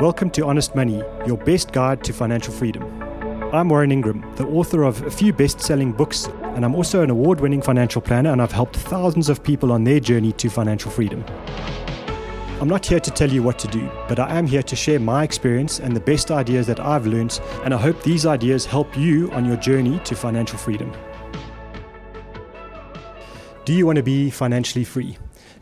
Welcome to Honest Money, your best guide to financial freedom. I'm Warren Ingram, the author of a few best selling books, and I'm also an award winning financial planner, and I've helped thousands of people on their journey to financial freedom. I'm not here to tell you what to do, but I am here to share my experience and the best ideas that I've learned, and I hope these ideas help you on your journey to financial freedom. Do you want to be financially free?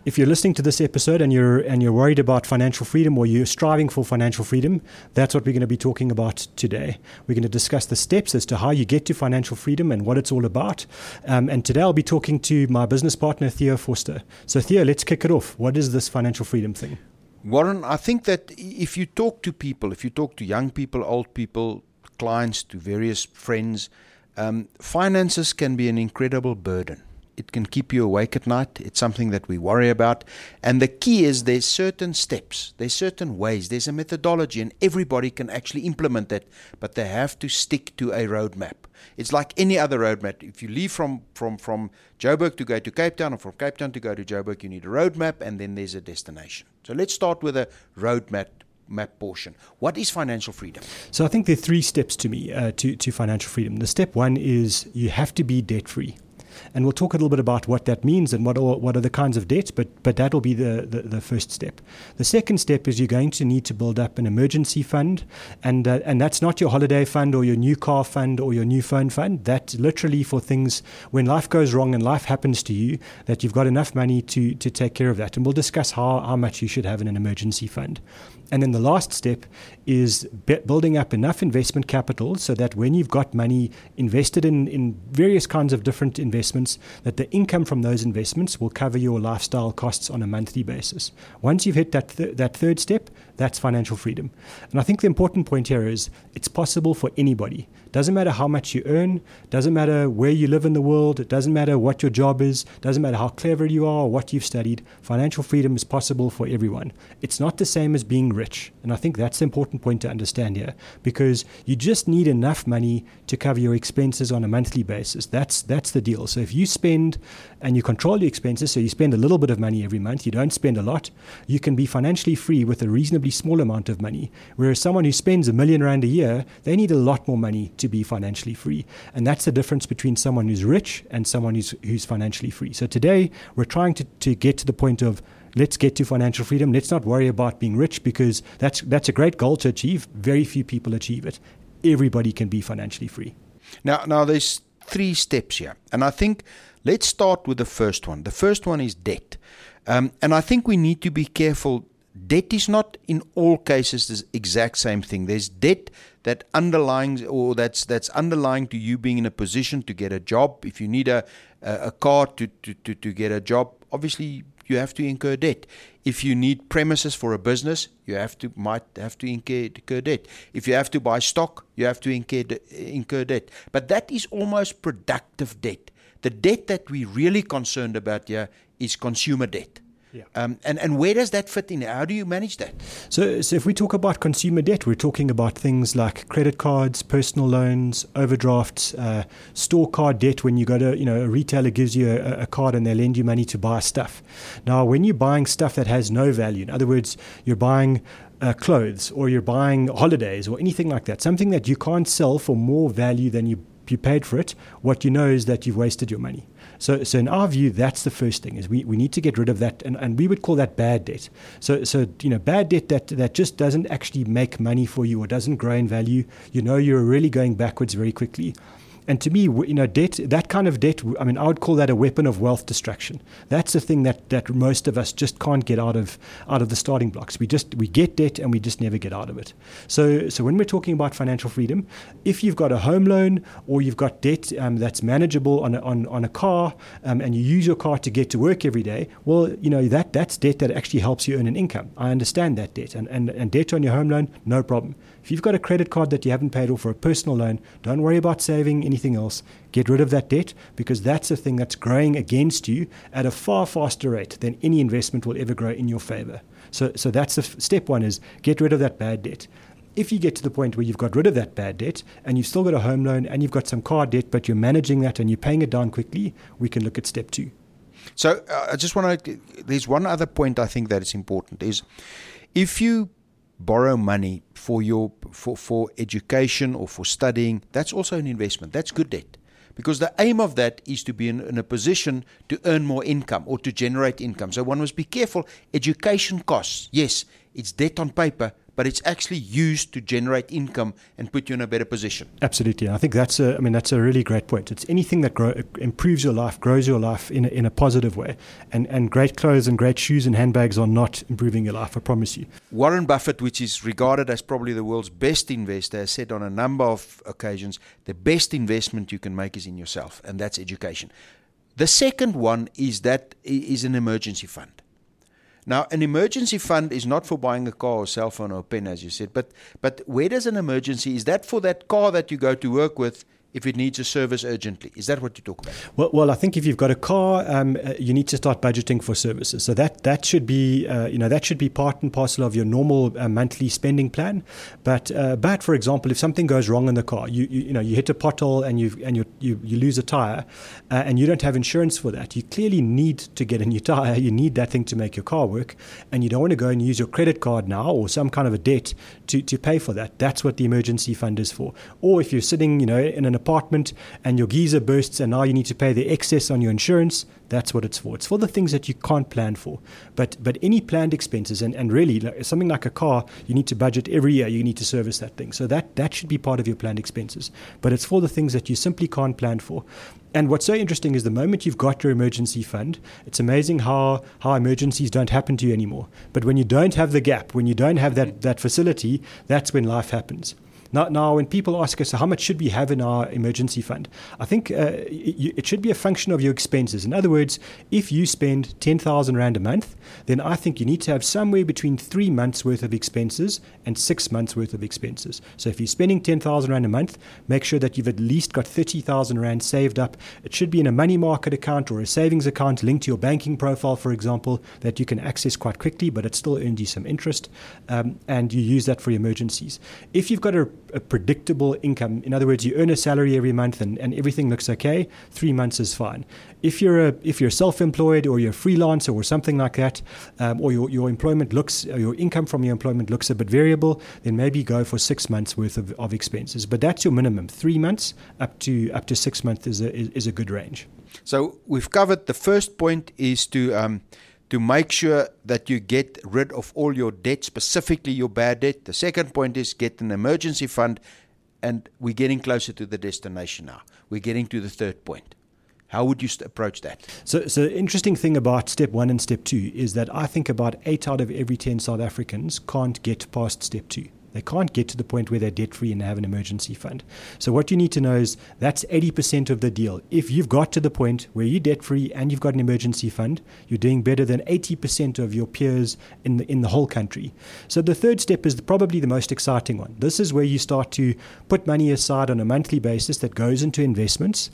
If you're listening to this episode and you're and you're worried about financial freedom or you're striving for financial freedom, that's what we're going to be talking about today. We're going to discuss the steps as to how you get to financial freedom and what it's all about. Um, and today I'll be talking to my business partner Theo Vorster. So Theo, let's kick it off. What is this financial freedom thing? Warren, I think that if you talk to people, if you talk to young people, old people, clients, to various friends, um, finances can be an incredible burden it can keep you awake at night. It's something that we worry about. And the key is there's certain steps, there's certain ways, there's a methodology, and everybody can actually implement that, but they have to stick to a roadmap. It's like any other roadmap. If you leave from, from, from Joburg to go to Cape Town, or from Cape Town to go to Joburg, you need a roadmap, and then there's a destination. So let's start with a roadmap map portion. What is financial freedom? So I think there are three steps to me uh, to, to financial freedom. The step one is you have to be debt free and we'll talk a little bit about what that means and what are, what are the kinds of debts, but, but that will be the, the, the, first step. The second step is you're going to need to build up an emergency fund, and, uh, and that's not your holiday fund or your new car fund or your new phone fund. That's literally for things when life goes wrong and life happens to you, that you've got enough money to, to take care of that. And we'll discuss how, how much you should have in an emergency fund. And then the last step is building up enough investment capital so that when you've got money invested in, in various kinds of different investments, that the income from those investments will cover your lifestyle costs on a monthly basis. Once you've hit that, th- that third step, that's financial freedom. And I think the important point here is it's possible for anybody. Doesn't matter how much you earn, doesn't matter where you live in the world, it doesn't matter what your job is, doesn't matter how clever you are or what you've studied. Financial freedom is possible for everyone. It's not the same as being rich. And I think that's the important point to understand here because you just need enough money to cover your expenses on a monthly basis. That's that's the deal. So if you spend and you control your expenses, so you spend a little bit of money every month, you don't spend a lot, you can be financially free with a reasonably small amount of money. Whereas someone who spends a million rand a year, they need a lot more money to be financially free. And that's the difference between someone who's rich and someone who's, who's financially free. So today, we're trying to, to get to the point of let's get to financial freedom. Let's not worry about being rich because that's, that's a great goal to achieve. Very few people achieve it. Everybody can be financially free. Now, now there's three steps here. And I think let's start with the first one. The first one is debt. Um, and I think we need to be careful debt is not in all cases the exact same thing. There's debt that underlying or that's that's underlying to you being in a position to get a job. If you need a a, car to, to, to, to get a job, obviously you have to incur debt. If you need premises for a business, you have to might have to incur, incur debt. If you have to buy stock, you have to incur, incur debt. But that is almost productive debt. The debt that we're really concerned about here is consumer debt. Yeah. Um, and, and where does that fit in? How do you manage that? So, so, if we talk about consumer debt, we're talking about things like credit cards, personal loans, overdrafts, uh, store card debt. When you go to, you know, a retailer gives you a, a, card and they lend you money to buy stuff. Now, when you're buying stuff that has no value, in other words, you're buying uh, clothes or you're buying holidays or anything like that, something that you can't sell for more value than you you paid for it, what you know is that you've wasted your money. So, so in our view, that's the first thing is we, we need to get rid of that, and, and we would call that bad debt. So, so you know, bad debt that, that just doesn't actually make money for you or doesn't grow in value. You know, you're really going backwards very quickly. And to me, you know, debt, that kind of debt, I mean, I would call that a weapon of wealth destruction. That's the thing that, that most of us just can't get out of out of the starting blocks. We just we get debt and we just never get out of it. So so when we're talking about financial freedom, if you've got a home loan or you've got debt um, that's manageable on a, on, on a car um, and you use your car to get to work every day, well, you know, that that's debt that actually helps you earn an income. I understand that debt. And, and, and debt on your home loan, no problem. If you've got a credit card that you haven't paid off or a personal loan, don't worry about saving anything else. Get rid of that debt because that's a thing that's growing against you at a far faster rate than any investment will ever grow in your favor. So, so that's the f- step one is get rid of that bad debt. If you get to the point where you've got rid of that bad debt and you've still got a home loan and you've got some car debt, but you're managing that and you're paying it down quickly, we can look at step two. So uh, I just want to. There's one other point I think that is important is if you borrow money for your for, for education or for studying, that's also an investment. That's good debt. Because the aim of that is to be in, in a position to earn more income or to generate income. So one must be careful. Education costs, yes, it's debt on paper, but it's actually used to generate income and put you in a better position. Absolutely, I think that's a. I mean, that's a really great point. It's anything that grow, improves your life, grows your life in a, in a positive way. And and great clothes and great shoes and handbags are not improving your life. I promise you. Warren Buffett, which is regarded as probably the world's best investor, has said on a number of occasions, the best investment you can make is in yourself, and that's education. The second one is that is an emergency fund. Now, an emergency fund is not for buying a car or cell phone or a pen, as you said, but but where does an emergency is that for that car that you go to work with if it needs a service urgently. Is that what you talk about? Well, well I think if you've got a car, um, uh, you need to start budgeting for services. So that that should be uh, you know that should be part and parcel of your normal uh, monthly spending plan. But uh, but for example, if something goes wrong in the car, you you, you know you hit a pothole and you and you you, you lose a tire, uh, and you don't have insurance for that. You clearly need to get a new tire. You need that thing to make your car work, and you don't want to go and use your credit card now or some kind of a debt to to pay for that. That's what the emergency fund is for. Or if you're sitting you know in an apartment and your geyser bursts and now you need to pay the excess on your insurance, that's what it's for. It's for the things that you can't plan for. But but any planned expenses and, and really like, something like a car, you need to budget every year, you need to service that thing. So that, that should be part of your planned expenses. But it's for the things that you simply can't plan for. And what's so interesting is the moment you've got your emergency fund, it's amazing how, how emergencies don't happen to you anymore. But when you don't have the gap, when you don't have that, that facility, that's when life happens. Now, now, when people ask us how much should we have in our emergency fund, I think uh, it, should be a function of your expenses. In other words, if you spend 10,000 Rand a month, then I think you need to have somewhere between three months worth of expenses and six months worth of expenses. So if you're spending 10,000 Rand a month, make sure that you've at least got 30,000 Rand saved up. It should be in a money market account or a savings account linked to your banking profile, for example, that you can access quite quickly, but it still earns you some interest. Um, and you use that for emergencies. If you've got a a predictable income. In other words, you earn a salary every month and, and everything looks okay, three months is fine. If you're a, if you're self-employed or you're a freelancer or something like that, um, or your, your employment looks, your income from your employment looks a bit variable, then maybe go for six months worth of, of expenses. But that's your minimum. Three months up to up to six months is a is, is a good range. So we've covered the first point is to um, to make sure that you get rid of all your debt, specifically your bad debt. The second point is get an emergency fund, and we're getting closer to the destination now. We're getting to the third point. How would you approach that? So, so interesting thing about step one and step two is that I think about eight out of every ten South Africans can't get past step two. They can't get to the point where they're debt free and they have an emergency fund. So, what you need to know is that's 80% of the deal. If you've got to the point where you're debt free and you've got an emergency fund, you're doing better than 80% of your peers in the, in the whole country. So, the third step is probably the most exciting one. This is where you start to put money aside on a monthly basis that goes into investments.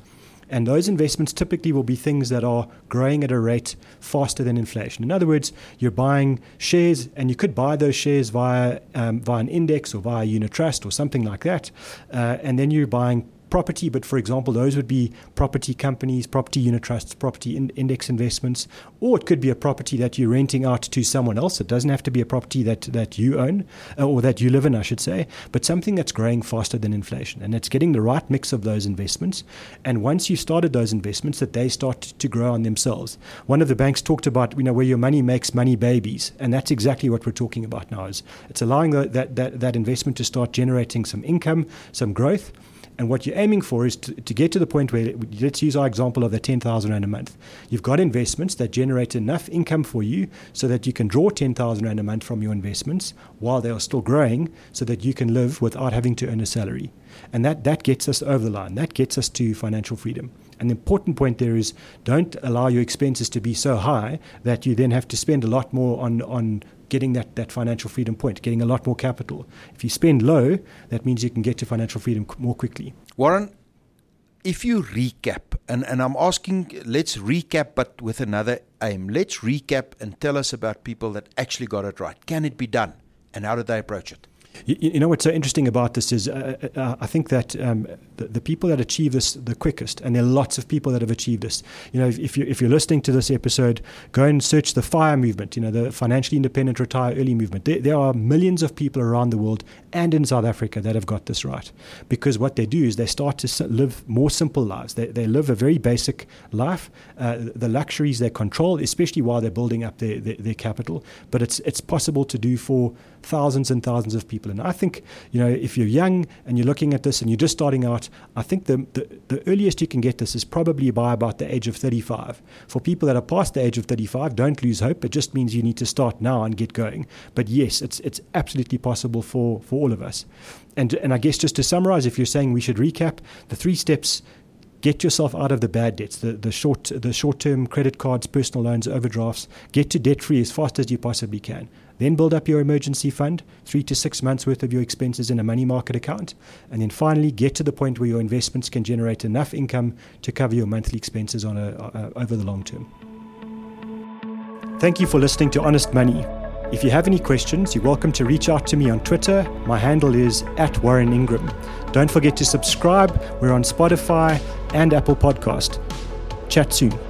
And those investments typically will be things that are growing at a rate faster than inflation. In other words, you're buying shares, and you could buy those shares via um, via an index or via unit trust or something like that, uh, and then you're buying property, but for example, those would be property companies, property unit trusts, property in- index investments, or it could be a property that you're renting out to someone else. It doesn't have to be a property that, that you own uh, or that you live in, I should say, but something that's growing faster than inflation. And it's getting the right mix of those investments. And once you've started those investments, that they start to grow on themselves. One of the banks talked about, you know, where your money makes money babies. And that's exactly what we're talking about now. Is it's allowing that, that, that investment to start generating some income, some growth and what you're aiming for is to, to get to the point where, let's use our example of the 10,000 Rand a month. You've got investments that generate enough income for you so that you can draw 10,000 Rand a month from your investments while they are still growing so that you can live without having to earn a salary. And that, that gets us over the line. That gets us to financial freedom. And the important point there is don't allow your expenses to be so high that you then have to spend a lot more on, on getting that, that financial freedom point, getting a lot more capital. If you spend low, that means you can get to financial freedom more quickly. Warren, if you recap, and, and I'm asking, let's recap, but with another aim. Let's recap and tell us about people that actually got it right. Can it be done? And how did they approach it? You, you, know what's so interesting about this is uh, uh, uh, I think that um, the, the, people that achieve this the quickest, and there are lots of people that have achieved this. You know, if, if, you if you're listening to this episode, go and search the FIRE movement. You know, the financially independent retire early movement. There, there are millions of people around the world and in South Africa that have got this right, because what they do is they start to live more simple lives. They, they live a very basic life. Uh, the luxuries they control, especially while they're building up their, their, their capital. But it's it's possible to do for thousands and thousands of people. And I think, you know, if you're young and you're looking at this and you're just starting out, I think the, the, the, earliest you can get this is probably by about the age of 35. For people that are past the age of 35, don't lose hope. It just means you need to start now and get going. But yes, it's, it's absolutely possible for, for all of us. And, and I guess just to summarize, if you're saying we should recap, the three steps get yourself out of the bad debts, the, the short the short term credit cards, personal loans, overdrafts. Get to debt free as fast as you possibly can. Then build up your emergency fund, three to six months worth of your expenses in a money market account. And then finally, get to the point where your investments can generate enough income to cover your monthly expenses on a, uh, over the long term. Thank you for listening to Honest Money. If you have any questions, you're welcome to reach out to me on Twitter. My handle is at Warren Ingram. Don't forget to subscribe. We're on Spotify and Apple Podcast. Chat soon.